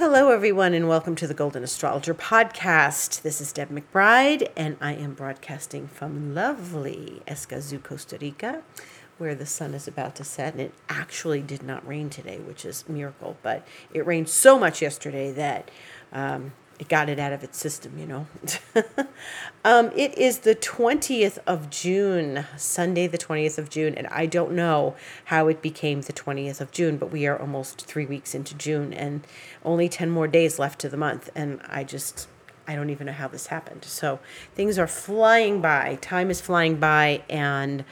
Hello, everyone, and welcome to the Golden Astrologer podcast. This is Deb McBride, and I am broadcasting from lovely Escazú, Costa Rica, where the sun is about to set. And it actually did not rain today, which is a miracle, but it rained so much yesterday that um, it got it out of its system, you know. um, it is the 20th of June, Sunday, the 20th of June, and I don't know how it became the 20th of June, but we are almost three weeks into June and only 10 more days left to the month. And I just, I don't even know how this happened. So things are flying by, time is flying by, and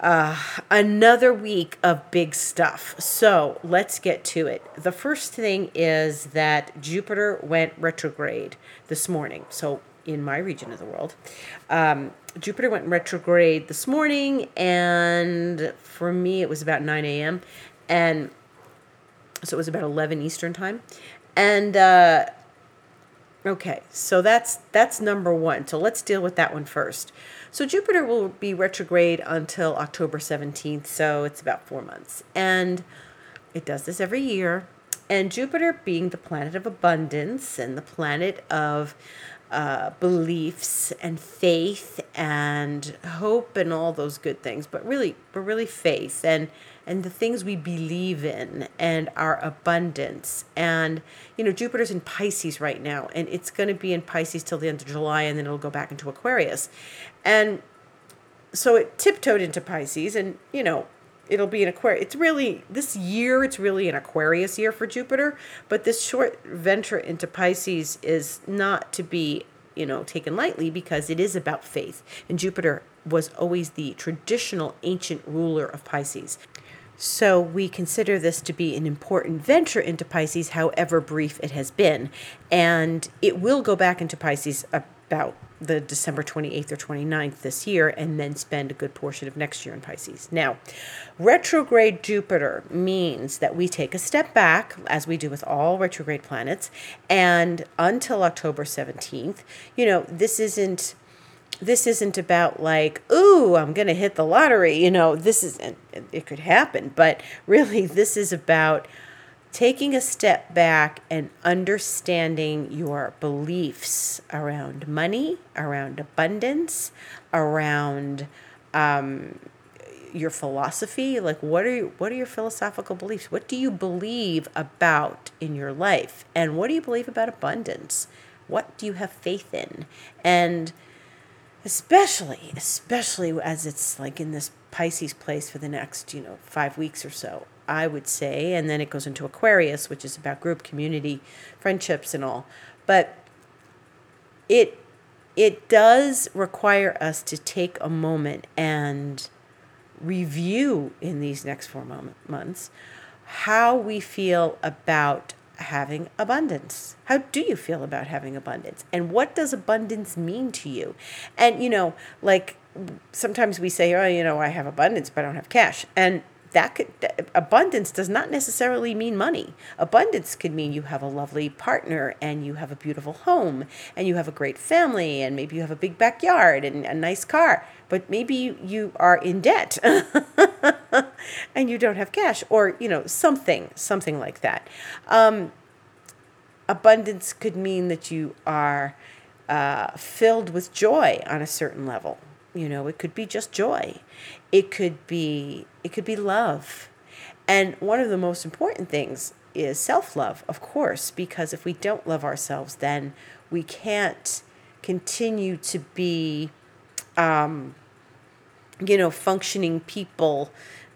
uh, another week of big stuff. So let's get to it. The first thing is that Jupiter went retrograde this morning. So in my region of the world, um, Jupiter went retrograde this morning, and for me it was about 9 a.m. And so it was about 11 Eastern time. And uh, okay, so that's that's number one. So let's deal with that one first. So Jupiter will be retrograde until October 17th, so it's about four months. And it does this every year. And Jupiter, being the planet of abundance and the planet of uh, beliefs and faith and hope and all those good things, but really, but really faith and and the things we believe in and our abundance. And you know, Jupiter's in Pisces right now, and it's going to be in Pisces till the end of July, and then it'll go back into Aquarius. And so it tiptoed into Pisces, and you know, it'll be an Aquarius. It's really this year. It's really an Aquarius year for Jupiter, but this short venture into Pisces is not to be you know taken lightly because it is about faith, and Jupiter was always the traditional ancient ruler of Pisces. So we consider this to be an important venture into Pisces, however brief it has been, and it will go back into Pisces about the December 28th or 29th this year and then spend a good portion of next year in Pisces. Now, retrograde Jupiter means that we take a step back, as we do with all retrograde planets, and until October 17th, you know, this isn't this isn't about like, ooh, I'm going to hit the lottery. You know, this is, it could happen, but really, this is about taking a step back and understanding your beliefs around money, around abundance, around um, your philosophy. Like, what are you, what are your philosophical beliefs? What do you believe about in your life, and what do you believe about abundance? What do you have faith in? And especially, especially as it's like in this Pisces place for the next, you know, five weeks or so I would say, and then it goes into Aquarius, which is about group community, friendships, and all. But it it does require us to take a moment and review in these next four months how we feel about having abundance. How do you feel about having abundance? And what does abundance mean to you? And, you know, like sometimes we say, oh, you know, I have abundance, but I don't have cash. And that could abundance does not necessarily mean money. Abundance could mean you have a lovely partner and you have a beautiful home and you have a great family and maybe you have a big backyard and a nice car, but maybe you are in debt and you don't have cash or you know something something like that. Um, abundance could mean that you are uh, filled with joy on a certain level you know it could be just joy it could be it could be love and one of the most important things is self-love of course because if we don't love ourselves then we can't continue to be um, you know functioning people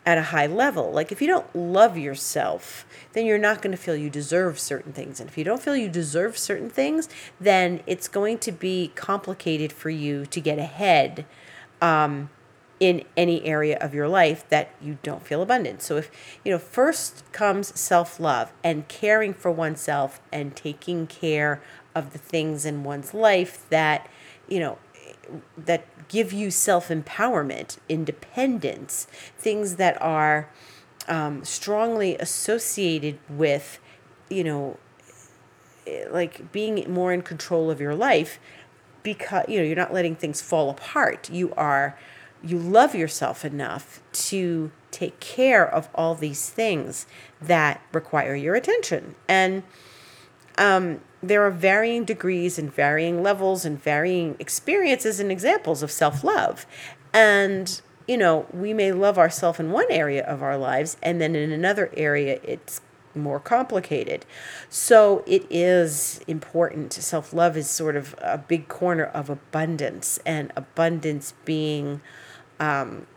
at a high level. Like if you don't love yourself, then you're not going to feel you deserve certain things. And if you don't feel you deserve certain things, then it's going to be complicated for you to get ahead um, in any area of your life that you don't feel abundant. So if you know, first comes self-love and caring for oneself and taking care of the things in one's life that, you know, that give you self-empowerment, independence, things that are um, strongly associated with, you know, like being more in control of your life because you know you're not letting things fall apart you are you love yourself enough to take care of all these things that require your attention and um, there are varying degrees and varying levels and varying experiences and examples of self love. And, you know, we may love ourselves in one area of our lives, and then in another area, it's more complicated. So it is important. Self love is sort of a big corner of abundance, and abundance being, um,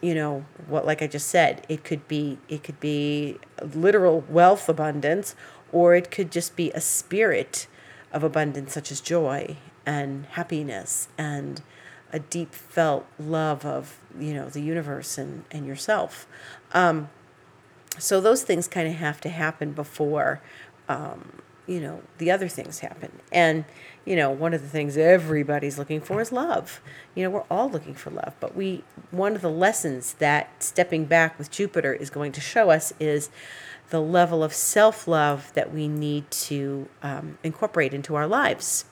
you know, what like I just said, it could be it could be literal wealth abundance, or it could just be a spirit of abundance, such as joy and happiness and a deep felt love of you know the universe and and yourself. Um, so those things kind of have to happen before um, you know the other things happen. And you know one of the things everybody's looking for is love. You know we're all looking for love but we one of the lessons that stepping back with jupiter is going to show us is the level of self-love that we need to um, incorporate into our lives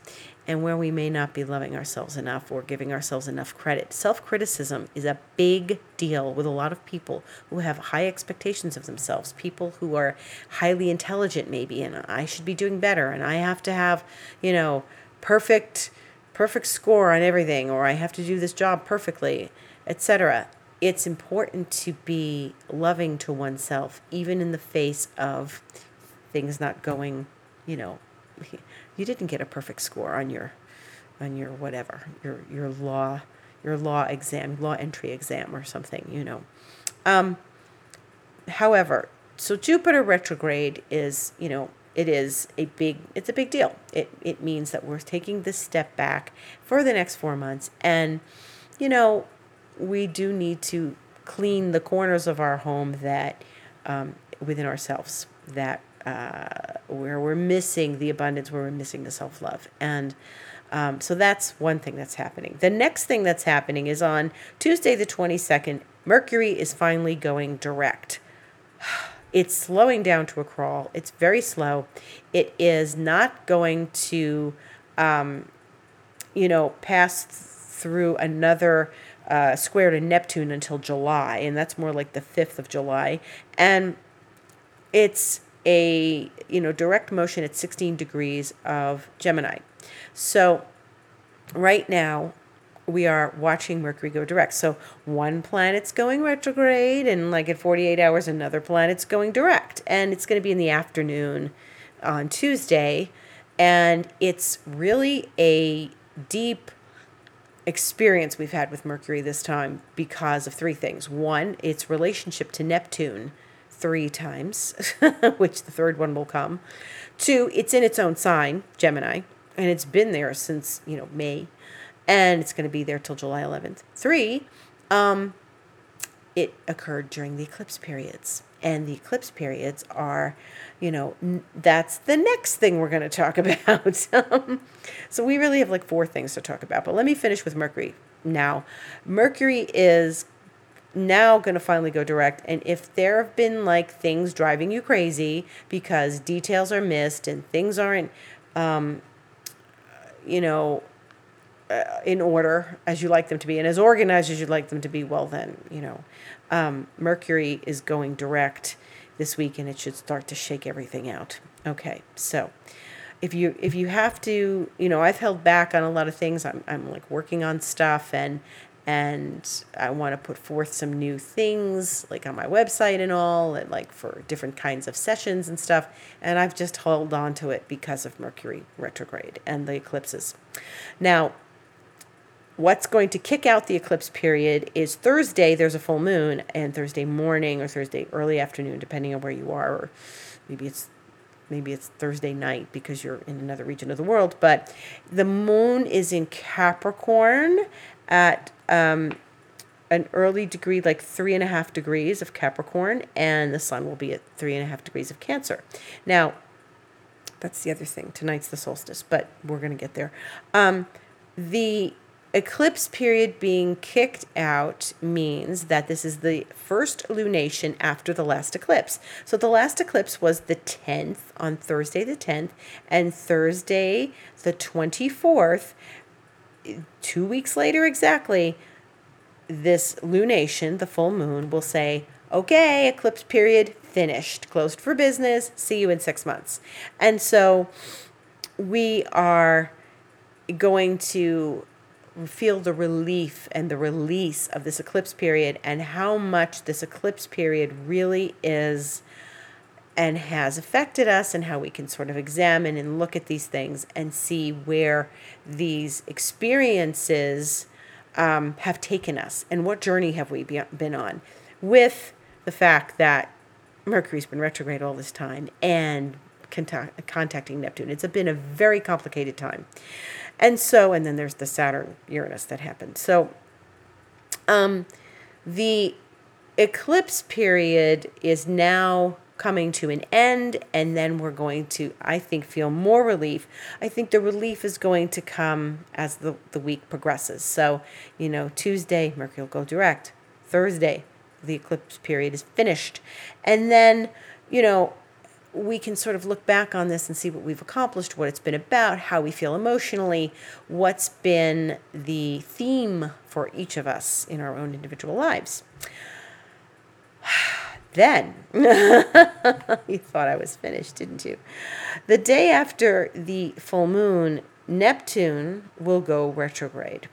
and where we may not be loving ourselves enough or giving ourselves enough credit. Self criticism is a big deal with a lot of people who have high expectations of themselves, people who are highly intelligent, maybe, and I should be doing better, and I have to have, you know, perfect perfect score on everything or I have to do this job perfectly, etc. It's important to be loving to oneself even in the face of things not going, you know, you didn't get a perfect score on your on your whatever your your law your law exam law entry exam or something you know. Um, however so jupiter retrograde is you know it is a big it's a big deal. It it means that we're taking this step back for the next 4 months and you know we do need to clean the corners of our home that um, within ourselves that uh, where we're missing the abundance, where we're missing the self love. And um, so that's one thing that's happening. The next thing that's happening is on Tuesday, the 22nd, Mercury is finally going direct. It's slowing down to a crawl. It's very slow. It is not going to, um, you know, pass through another uh, square to Neptune until July, and that's more like the 5th of July. And it's a you know direct motion at 16 degrees of Gemini. So right now we are watching Mercury go direct. So one planet's going retrograde and like at 48 hours another planet's going direct and it's going to be in the afternoon on Tuesday and it's really a deep experience we've had with Mercury this time because of three things. One, its relationship to Neptune three times, which the third one will come. Two, it's in its own sign, Gemini, and it's been there since, you know, May, and it's going to be there till July 11th. Three, um, it occurred during the eclipse periods. And the eclipse periods are, you know, n- that's the next thing we're going to talk about. so we really have like four things to talk about. But let me finish with Mercury now. Mercury is now going to finally go direct. And if there have been like things driving you crazy because details are missed and things aren't, um, you know, uh, in order as you like them to be and as organized as you'd like them to be, well, then, you know, um, Mercury is going direct this week and it should start to shake everything out. Okay, so if you if you have to you know i've held back on a lot of things i'm, I'm like working on stuff and and I want to put forth some new things like on my website and all and like for different kinds of sessions and stuff and I've just held on to it because of Mercury retrograde and the eclipses. Now, what's going to kick out the eclipse period is Thursday there's a full moon and Thursday morning or Thursday early afternoon depending on where you are or maybe it's maybe it's Thursday night because you're in another region of the world, but the moon is in Capricorn at um, an early degree, like three and a half degrees of Capricorn, and the sun will be at three and a half degrees of Cancer. Now, that's the other thing. Tonight's the solstice, but we're going to get there. Um, the eclipse period being kicked out means that this is the first lunation after the last eclipse. So the last eclipse was the 10th on Thursday the 10th, and Thursday the 24th two weeks later exactly, this lunation, the full moon, will say, okay, eclipse period finished, closed for business. See you in six months. And so we are going to feel the relief and the release of this eclipse period and how much this eclipse period really is and has affected us and how we can sort of examine and look at these things and see where these experiences um, have taken us and what journey have we been on with the fact that Mercury's been retrograde all this time and contact, contacting Neptune. It's been a very complicated time. And so, and then there's the Saturn Uranus that happened. So, um, the eclipse period is now coming to an end, and then we're going to, I think, feel more relief. I think the relief is going to come as the, the week progresses. So, you know, Tuesday, Mercury will go direct. Thursday, the eclipse period is finished. And then, you know, we can sort of look back on this and see what we've accomplished, what it's been about, how we feel emotionally, what's been the theme for each of us in our own individual lives. Then, you thought I was finished, didn't you? The day after the full moon, Neptune will go retrograde.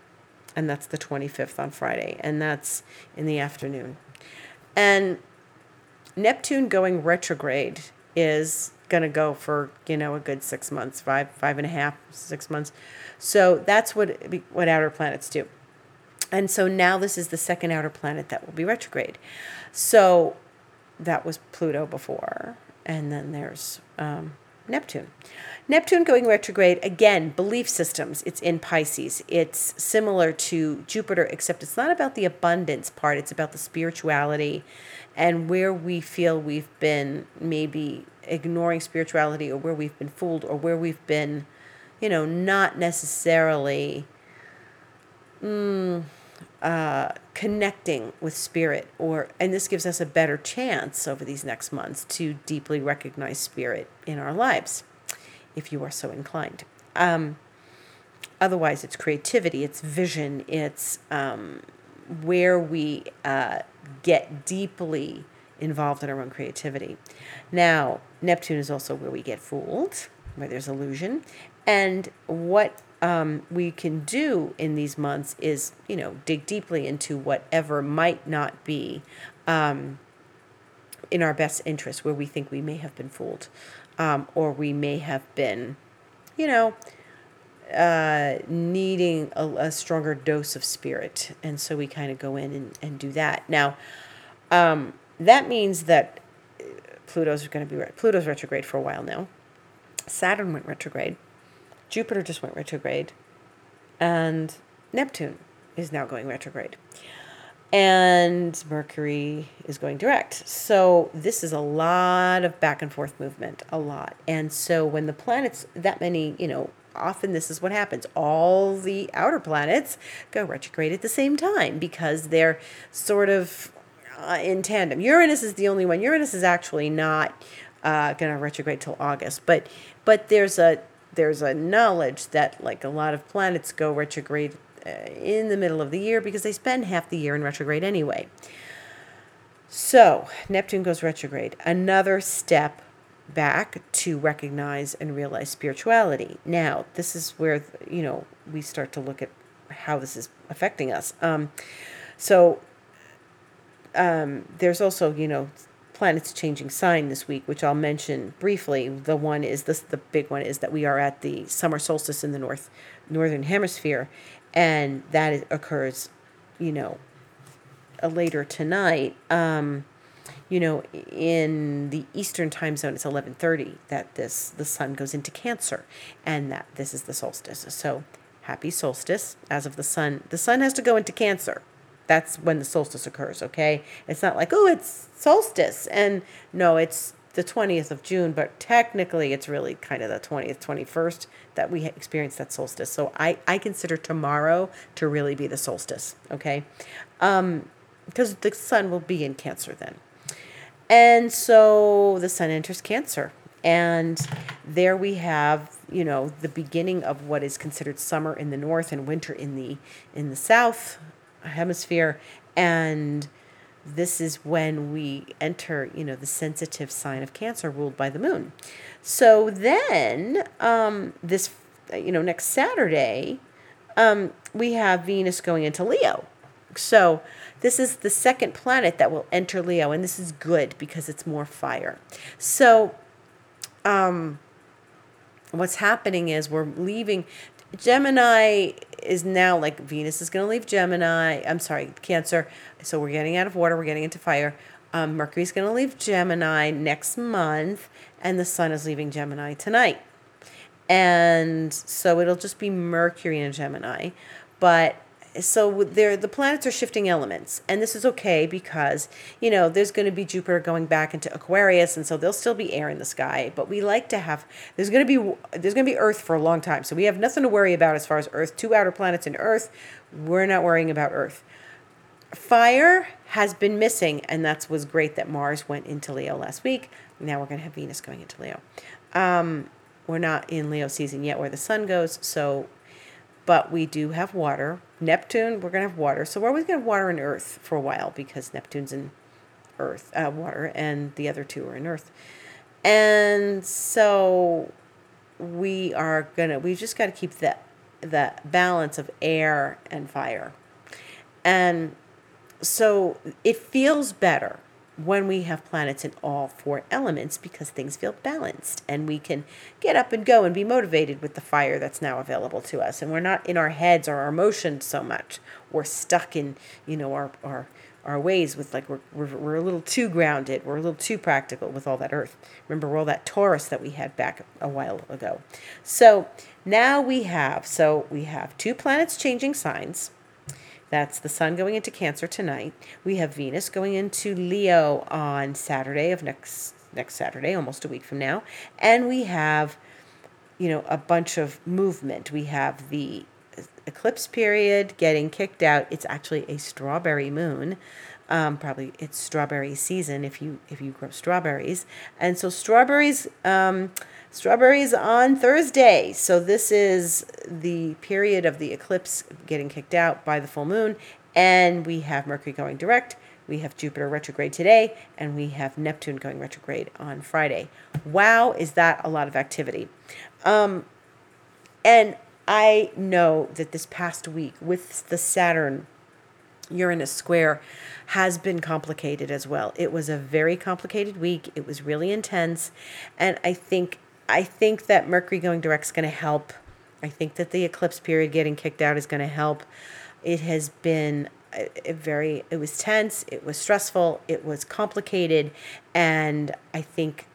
And that's the 25th on Friday. And that's in the afternoon. And Neptune going retrograde is going to go for you know a good six months, five five and a half, six months. So that's what what outer planets do. And so now this is the second outer planet that will be retrograde. So that was Pluto before, and then there's um, Neptune. Neptune going retrograde, again, belief systems. It's in Pisces. It's similar to Jupiter, except it's not about the abundance part, it's about the spirituality and where we feel we've been maybe ignoring spirituality or where we've been fooled or where we've been, you know, not necessarily mm, uh, connecting with spirit or and this gives us a better chance over these next months to deeply recognize spirit in our lives if you are so inclined um, otherwise it's creativity it's vision it's um, where we uh, get deeply involved in our own creativity. Now, Neptune is also where we get fooled, where there's illusion. And what um, we can do in these months is, you know, dig deeply into whatever might not be um, in our best interest, where we think we may have been fooled, um, or we may have been, you know, uh, needing a, a, stronger dose of spirit. And so we kind of go in and, and do that. Now, um, that means that uh, Pluto's going to be, Pluto's retrograde for a while now. Saturn went retrograde. Jupiter just went retrograde. And Neptune is now going retrograde. And Mercury is going direct. So this is a lot of back and forth movement, a lot. And so when the planets, that many, you know, often this is what happens. All the outer planets go retrograde at the same time because they're sort of uh, in tandem. Uranus is the only one. Uranus is actually not uh, going to retrograde till August, but but there's a there's a knowledge that like a lot of planets go retrograde uh, in the middle of the year because they spend half the year in retrograde anyway. So Neptune goes retrograde. Another step back to recognize and realize spirituality. Now, this is where you know we start to look at how this is affecting us. Um, so um, there's also you know planets changing sign this week, which I'll mention briefly. The one is this the big one is that we are at the summer solstice in the north northern hemisphere, and that occurs, you know, later tonight. Um, you know, in the Eastern time zone, it's 11:30 that this the sun goes into Cancer, and that this is the solstice. So, happy solstice as of the sun. The sun has to go into Cancer. That's when the solstice occurs. Okay, it's not like oh, it's solstice, and no, it's the 20th of June, but technically it's really kind of the 20th, 21st that we experience that solstice. So I, I consider tomorrow to really be the solstice, okay? Um, because the sun will be in Cancer then. And so the sun enters Cancer. And there we have, you know, the beginning of what is considered summer in the north and winter in the in the south hemisphere. And this is when we enter, you know, the sensitive sign of Cancer ruled by the moon. So then, um, this, you know, next Saturday, um, we have Venus going into Leo. So this is the second planet that will enter Leo, and this is good because it's more fire. So, um, what's happening is we're leaving Gemini is now like Venus is going to leave Gemini. I'm sorry, Cancer. So we're getting out of water, we're getting into fire. Um, Mercury's going to leave Gemini next month, and the Sun is leaving Gemini tonight. And so it'll just be Mercury in Gemini. But so there the planets are shifting elements and this is okay because you know there's going to be jupiter going back into aquarius and so there'll still be air in the sky but we like to have there's going to be there's going to be earth for a long time so we have nothing to worry about as far as earth two outer planets in earth we're not worrying about earth. Fire has been missing and that was great that mars went into leo last week. Now we're going to have venus going into leo. Um, we're not in leo season yet where the sun goes so but we do have water. Neptune, we're going to have water. So we're always going to have water and earth for a while because Neptune's in earth, uh, water, and the other two are in earth. And so we are going to, we've just got to keep the, the balance of air and fire. And so it feels better when we have planets in all four elements because things feel balanced and we can get up and go and be motivated with the fire that's now available to us. And we're not in our heads or our emotions so much. We're stuck in you know our our our ways with like we're, we're, we're a little too grounded. We're a little too practical with all that earth. Remember all that taurus that we had back a while ago. So now we have so we have two planets changing signs that's the sun going into Cancer tonight. We have Venus going into Leo on Saturday of next next Saturday, almost a week from now. And we have you know a bunch of movement. We have the eclipse period getting kicked out. It's actually a strawberry moon. Um, probably it's strawberry season if you if you grow strawberries. And so strawberries um, Strawberries on Thursday. So this is the period of the eclipse getting kicked out by the full moon. And we have Mercury going direct. We have Jupiter retrograde today, and we have Neptune going retrograde on Friday. Wow, is that a lot of activity? Um, and I know that this past week with the Saturn Uranus square has been complicated as well. It was a very complicated week. It was really intense. And I think I think that Mercury going direct is going to help. I think that the eclipse period getting kicked out is going to help. It has been a, a very, it was tense, it was stressful, it was complicated, and I think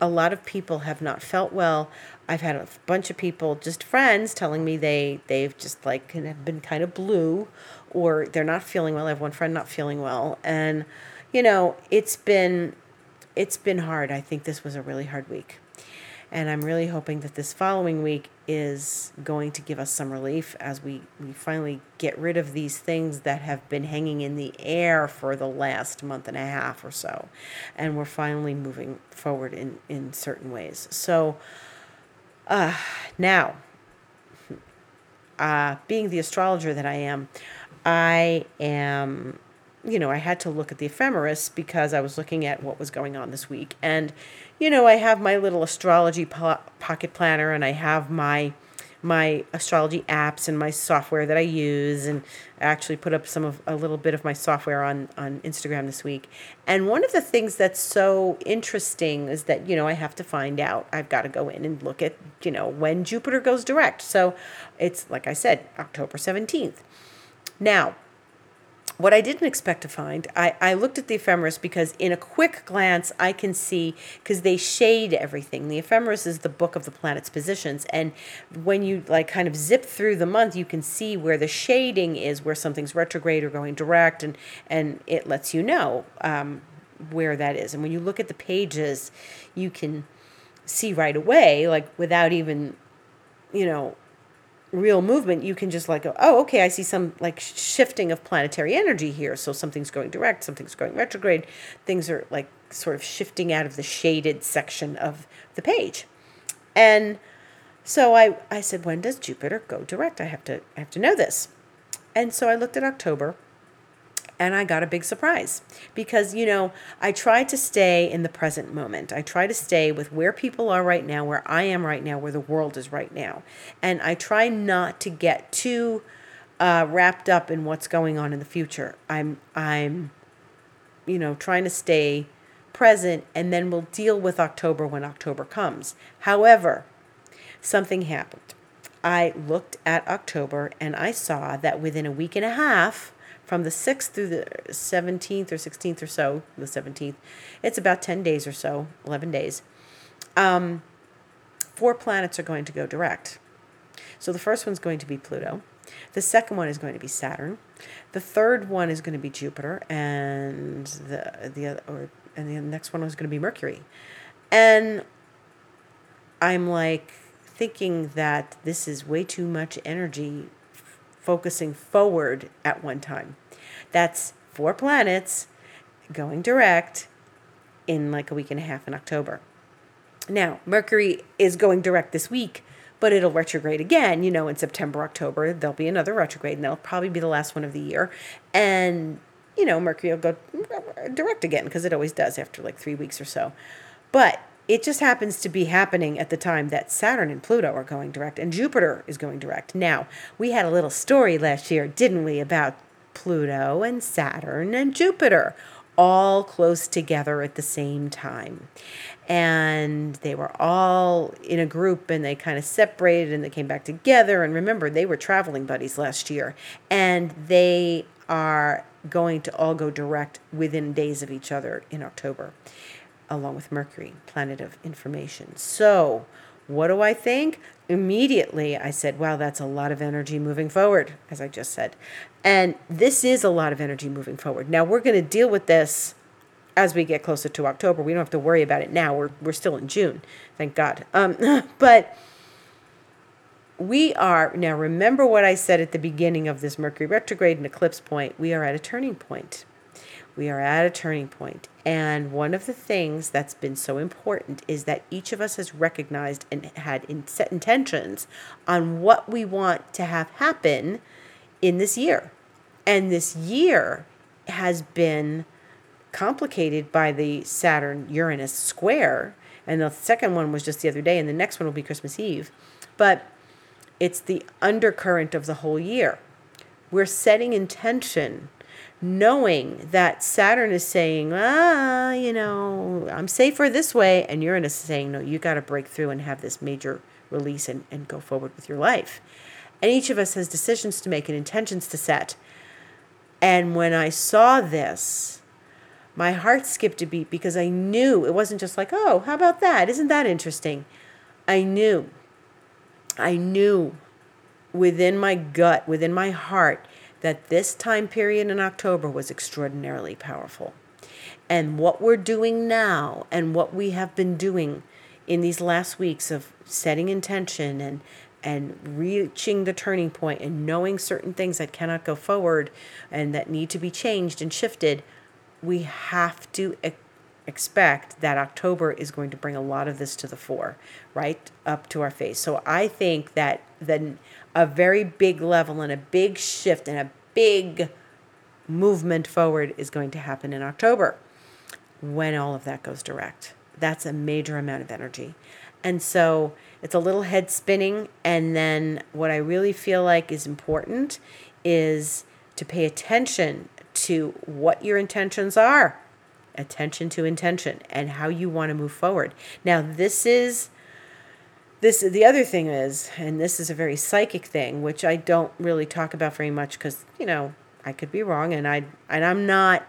a lot of people have not felt well. I've had a bunch of people, just friends, telling me they they've just like have been kind of blue, or they're not feeling well. I have one friend not feeling well, and you know it's been it's been hard. I think this was a really hard week. And I'm really hoping that this following week is going to give us some relief as we, we finally get rid of these things that have been hanging in the air for the last month and a half or so. And we're finally moving forward in, in certain ways. So uh, now, uh, being the astrologer that I am, I am you know, I had to look at the ephemeris because I was looking at what was going on this week. And, you know, I have my little astrology po- pocket planner and I have my my astrology apps and my software that I use and I actually put up some of a little bit of my software on on Instagram this week. And one of the things that's so interesting is that, you know, I have to find out. I've got to go in and look at, you know, when Jupiter goes direct. So it's like I said, October 17th. Now, what I didn't expect to find, I, I looked at the ephemeris because in a quick glance I can see because they shade everything. The ephemeris is the book of the planet's positions, and when you like kind of zip through the month, you can see where the shading is, where something's retrograde or going direct, and and it lets you know um, where that is. And when you look at the pages, you can see right away, like without even, you know, real movement, you can just like go, oh, okay, I see some like shifting of planetary energy here. So something's going direct, something's going retrograde. Things are like sort of shifting out of the shaded section of the page. And so I, I said, when does Jupiter go direct? I have to I have to know this. And so I looked at October and I got a big surprise because, you know, I try to stay in the present moment. I try to stay with where people are right now, where I am right now, where the world is right now. And I try not to get too uh, wrapped up in what's going on in the future. I'm, I'm, you know, trying to stay present and then we'll deal with October when October comes. However, something happened. I looked at October and I saw that within a week and a half, from the 6th through the 17th or 16th or so, the 17th, it's about 10 days or so, 11 days, um, four planets are going to go direct. So the first one's going to be Pluto. The second one is going to be Saturn. The third one is going to be Jupiter, and the the other, or and the next one was going to be Mercury. And I'm like thinking that this is way too much energy focusing forward at one time. That's four planets going direct in like a week and a half in October. Now, Mercury is going direct this week, but it'll retrograde again, you know, in September, October. There'll be another retrograde, and that'll probably be the last one of the year. And, you know, Mercury will go direct again because it always does after like three weeks or so. But it just happens to be happening at the time that Saturn and Pluto are going direct and Jupiter is going direct. Now, we had a little story last year, didn't we, about Pluto and Saturn and Jupiter all close together at the same time. And they were all in a group and they kind of separated and they came back together. And remember, they were traveling buddies last year. And they are going to all go direct within days of each other in October along with Mercury, planet of information. So, what do I think? Immediately, I said, wow, that's a lot of energy moving forward, as I just said. And this is a lot of energy moving forward. Now, we're going to deal with this as we get closer to October. We don't have to worry about it now. We're, we're still in June, thank God. Um, but we are, now remember what I said at the beginning of this Mercury retrograde and eclipse point. We are at a turning point. We are at a turning point. And one of the things that's been so important is that each of us has recognized and had in set intentions on what we want to have happen in this year. And this year has been complicated by the Saturn Uranus square. And the second one was just the other day, and the next one will be Christmas Eve. But it's the undercurrent of the whole year. We're setting intention knowing that Saturn is saying, ah, you know, I'm safer this way, and Uranus is saying, no, you got to break through and have this major release and, and go forward with your life. And each of us has decisions to make and intentions to set. And when I saw this, my heart skipped a beat because I knew it wasn't just like, oh, how about that? Isn't that interesting? I knew, I knew within my gut, within my heart, that this time period in October was extraordinarily powerful. And what we're doing now and what we have been doing in these last weeks of setting intention and and reaching the turning point and knowing certain things that cannot go forward and that need to be changed and shifted, we have to expect that October is going to bring a lot of this to the fore, right up to our face. So I think that then a very big level and a big shift and a big movement forward is going to happen in October when all of that goes direct. That's a major amount of energy. And so it's a little head spinning. And then what I really feel like is important is to pay attention to what your intentions are. Attention to intention and how you want to move forward. Now, this is this the other thing is and this is a very psychic thing which i don't really talk about very much because you know i could be wrong and i and i'm not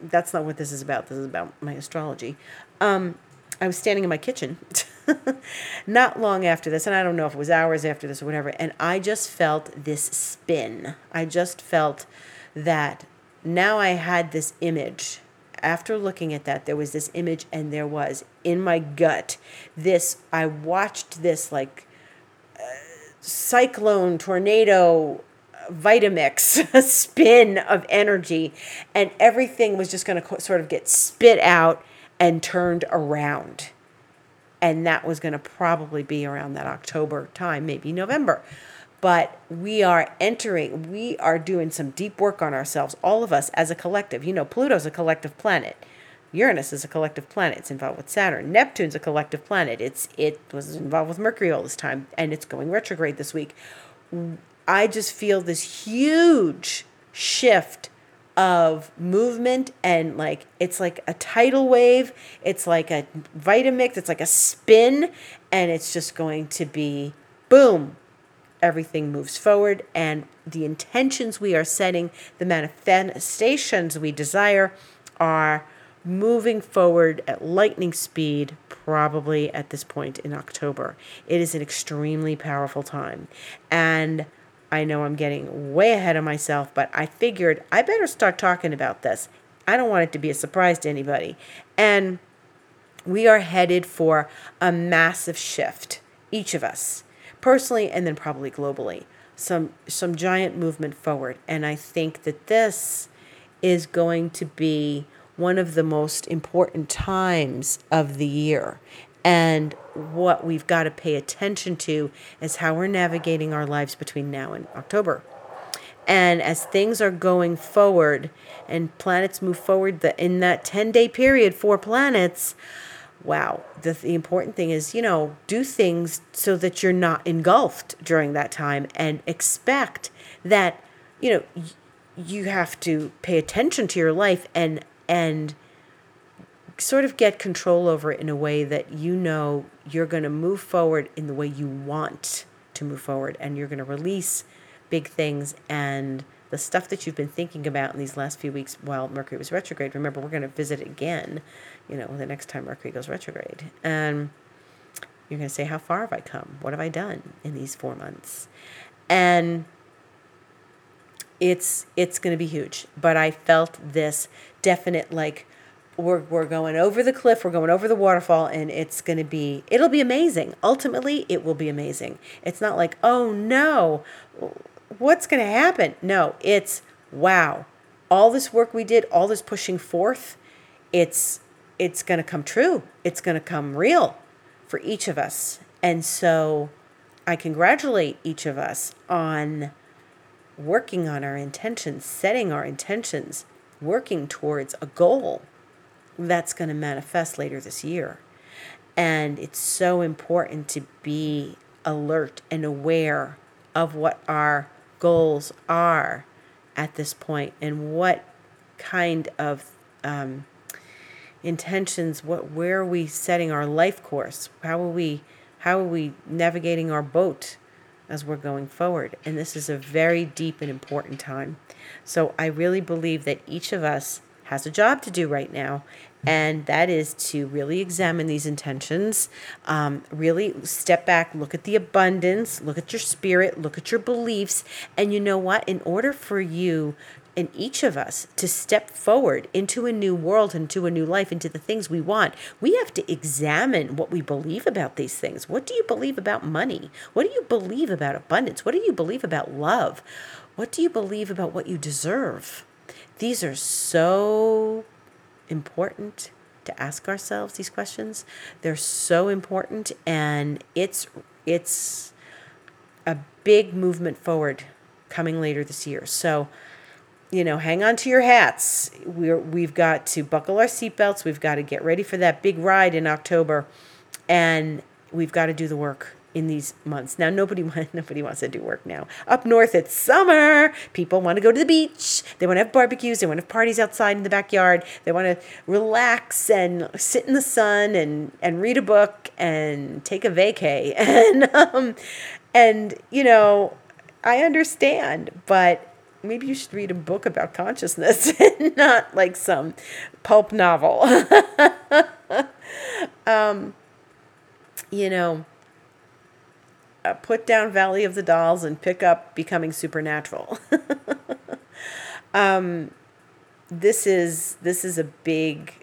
that's not what this is about. This is about my astrology. Um, i was standing in my kitchen not long after this and i don't know if it was hours after this or whatever and i just felt this spin. I just felt that now i had this image after looking at that, there was this image, and there was in my gut this. I watched this like uh, cyclone, tornado, Vitamix spin of energy, and everything was just going to co- sort of get spit out and turned around. And that was going to probably be around that October time, maybe November. But we are entering, we are doing some deep work on ourselves, all of us as a collective. You know, Pluto's a collective planet. Uranus is a collective planet. It's involved with Saturn. Neptune's a collective planet. It's it was involved with Mercury all this time, and it's going retrograde this week. I just feel this huge shift of movement and like it's like a tidal wave it's like a vitamix it's like a spin and it's just going to be boom everything moves forward and the intentions we are setting the manifestations we desire are moving forward at lightning speed probably at this point in october it is an extremely powerful time and I know I'm getting way ahead of myself, but I figured I better start talking about this. I don't want it to be a surprise to anybody. And we are headed for a massive shift, each of us, personally and then probably globally. Some some giant movement forward. And I think that this is going to be one of the most important times of the year. And what we've got to pay attention to is how we're navigating our lives between now and October. And as things are going forward and planets move forward the, in that 10 day period for planets, wow, the, the important thing is, you know, do things so that you're not engulfed during that time and expect that, you know, y- you have to pay attention to your life and, and, sort of get control over it in a way that you know you're going to move forward in the way you want to move forward and you're going to release big things and the stuff that you've been thinking about in these last few weeks while Mercury was retrograde. Remember, we're going to visit again, you know, the next time Mercury goes retrograde. And you're going to say, How far have I come? What have I done in these four months? And it's it's going to be huge but i felt this definite like we're, we're going over the cliff, we're going over the waterfall, and it's going to be, it'll be amazing. Ultimately, it will be amazing. It's not like, oh no, what's going to happen? No, it's wow. All this work we did, all this pushing forth, it's it's going to come true. It's going to come real for each of us. And so I congratulate each of us on working on our intentions, setting our intentions, working towards a goal that's going to manifest later this year. And it's so important to be alert and aware of what our goals are at this point and what kind of um, intentions what where are we setting our life course? How are we how are we navigating our boat as we're going forward? And this is a very deep and important time. So i really believe that each of us has a job to do right now, and that is to really examine these intentions, um, really step back, look at the abundance, look at your spirit, look at your beliefs, and you know what? In order for you and each of us to step forward into a new world, into a new life, into the things we want, we have to examine what we believe about these things. What do you believe about money? What do you believe about abundance? What do you believe about love? What do you believe about what you deserve? These are so important to ask ourselves these questions. They're so important and it's it's a big movement forward coming later this year. So, you know, hang on to your hats. We're we've got to buckle our seatbelts. We've got to get ready for that big ride in October and we've got to do the work in these months. Now nobody nobody wants to do work now. Up north it's summer. People want to go to the beach. They want to have barbecues. They want to have parties outside in the backyard. They want to relax and sit in the sun and and read a book and take a vacay. And um, and you know, I understand, but maybe you should read a book about consciousness and not like some pulp novel. um, you know, uh, put down Valley of the Dolls and pick up Becoming Supernatural. um, this is this is a big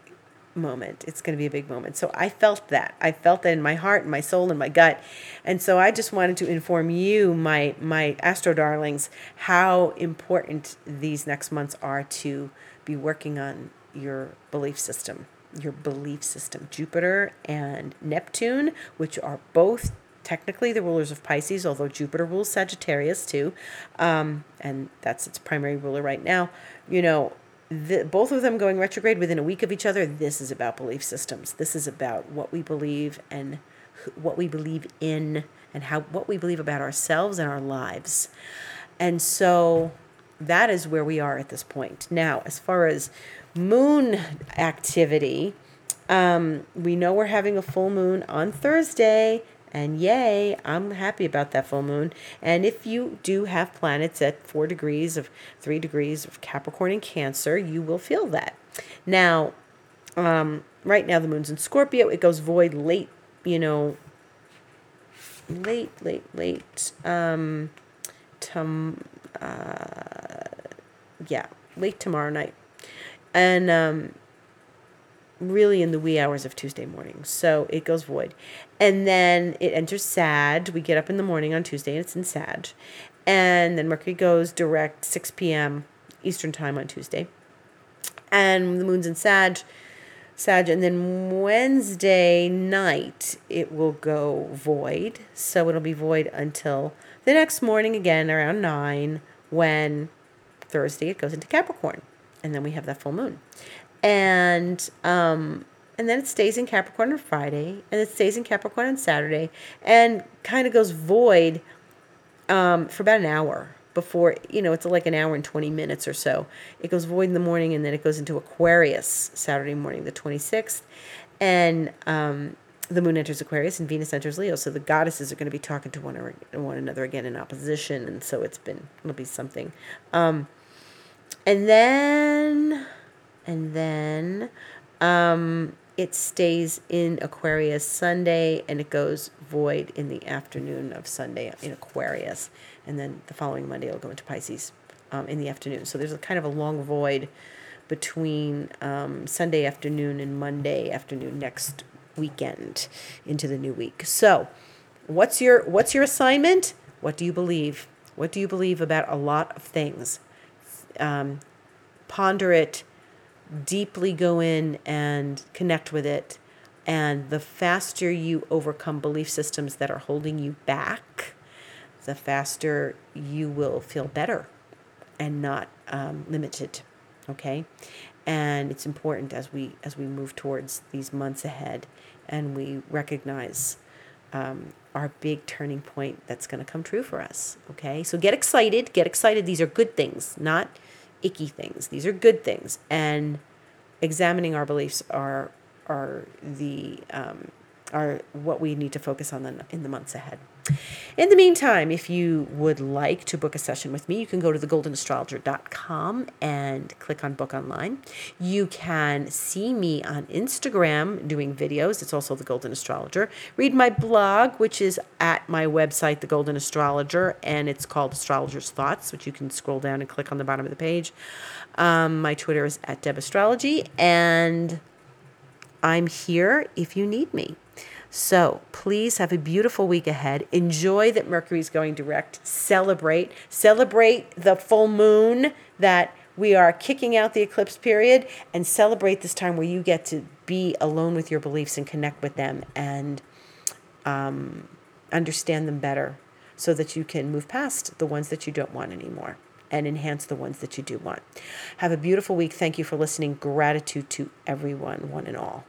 moment. It's going to be a big moment. So I felt that. I felt that in my heart, and my soul, and my gut. And so I just wanted to inform you, my my astro darlings, how important these next months are to be working on your belief system, your belief system. Jupiter and Neptune, which are both technically the rulers of Pisces, although Jupiter rules Sagittarius too, um, and that's its primary ruler right now. You know, the, both of them going retrograde within a week of each other. This is about belief systems. This is about what we believe and what we believe in, and how what we believe about ourselves and our lives. And so that is where we are at this point. Now, as far as moon activity, um, we know we're having a full moon on Thursday. And yay, I'm happy about that full moon. And if you do have planets at four degrees of three degrees of Capricorn and Cancer, you will feel that. Now, um, right now the moon's in Scorpio. It goes void late, you know, late, late, late. Um, tom, uh, yeah, late tomorrow night. And um, really in the wee hours of Tuesday morning. So it goes void. And then it enters Sag. We get up in the morning on Tuesday and it's in Sag. And then Mercury goes direct 6 p.m. Eastern time on Tuesday. And the moon's in Sag. Sag. And then Wednesday night it will go void. So it'll be void until the next morning again around 9 when Thursday it goes into Capricorn. And then we have that full moon and um, and then it stays in Capricorn on Friday, and it stays in Capricorn on Saturday, and kind of goes void um, for about an hour before you know it's like an hour and 20 minutes or so. It goes void in the morning and then it goes into aquarius saturday morning the 26th and um, the moon enters aquarius and venus enters leo so the goddesses are going to be talking to one, or, one another again in opposition and so it's been it'll be something. Um, and then and then um, it stays in Aquarius Sunday and it goes void in the afternoon of Sunday in Aquarius. And then the following Monday it'll go into Pisces um, in the afternoon. So there's a kind of a long void between um, Sunday afternoon and Monday afternoon next weekend into the new week. So what's your what's your assignment? What do you believe? What do you believe about a lot of things? Um, ponder it deeply go in and connect with it. And the faster you overcome belief systems that are holding you back, the faster you will feel better and not um, limited. Okay, and it's important as we as we move towards these months ahead, and we recognize um, our big turning point that's going to come true for us. Okay, so get excited. Get excited. These are good things, not icky things. These are good things, and examining our beliefs are are the um, are what we need to focus on in the months ahead. In the meantime, if you would like to book a session with me, you can go to thegoldenastrologer.com and click on book online. You can see me on Instagram doing videos. It's also The Golden Astrologer. Read my blog, which is at my website, The Golden Astrologer, and it's called Astrologer's Thoughts, which you can scroll down and click on the bottom of the page. Um, my Twitter is at Deb Astrology, and I'm here if you need me. So please have a beautiful week ahead. Enjoy that Mercury's going direct. Celebrate. Celebrate the full moon that we are kicking out the eclipse period and celebrate this time where you get to be alone with your beliefs and connect with them and um, understand them better so that you can move past the ones that you don't want anymore and enhance the ones that you do want. Have a beautiful week. Thank you for listening. Gratitude to everyone, one and all.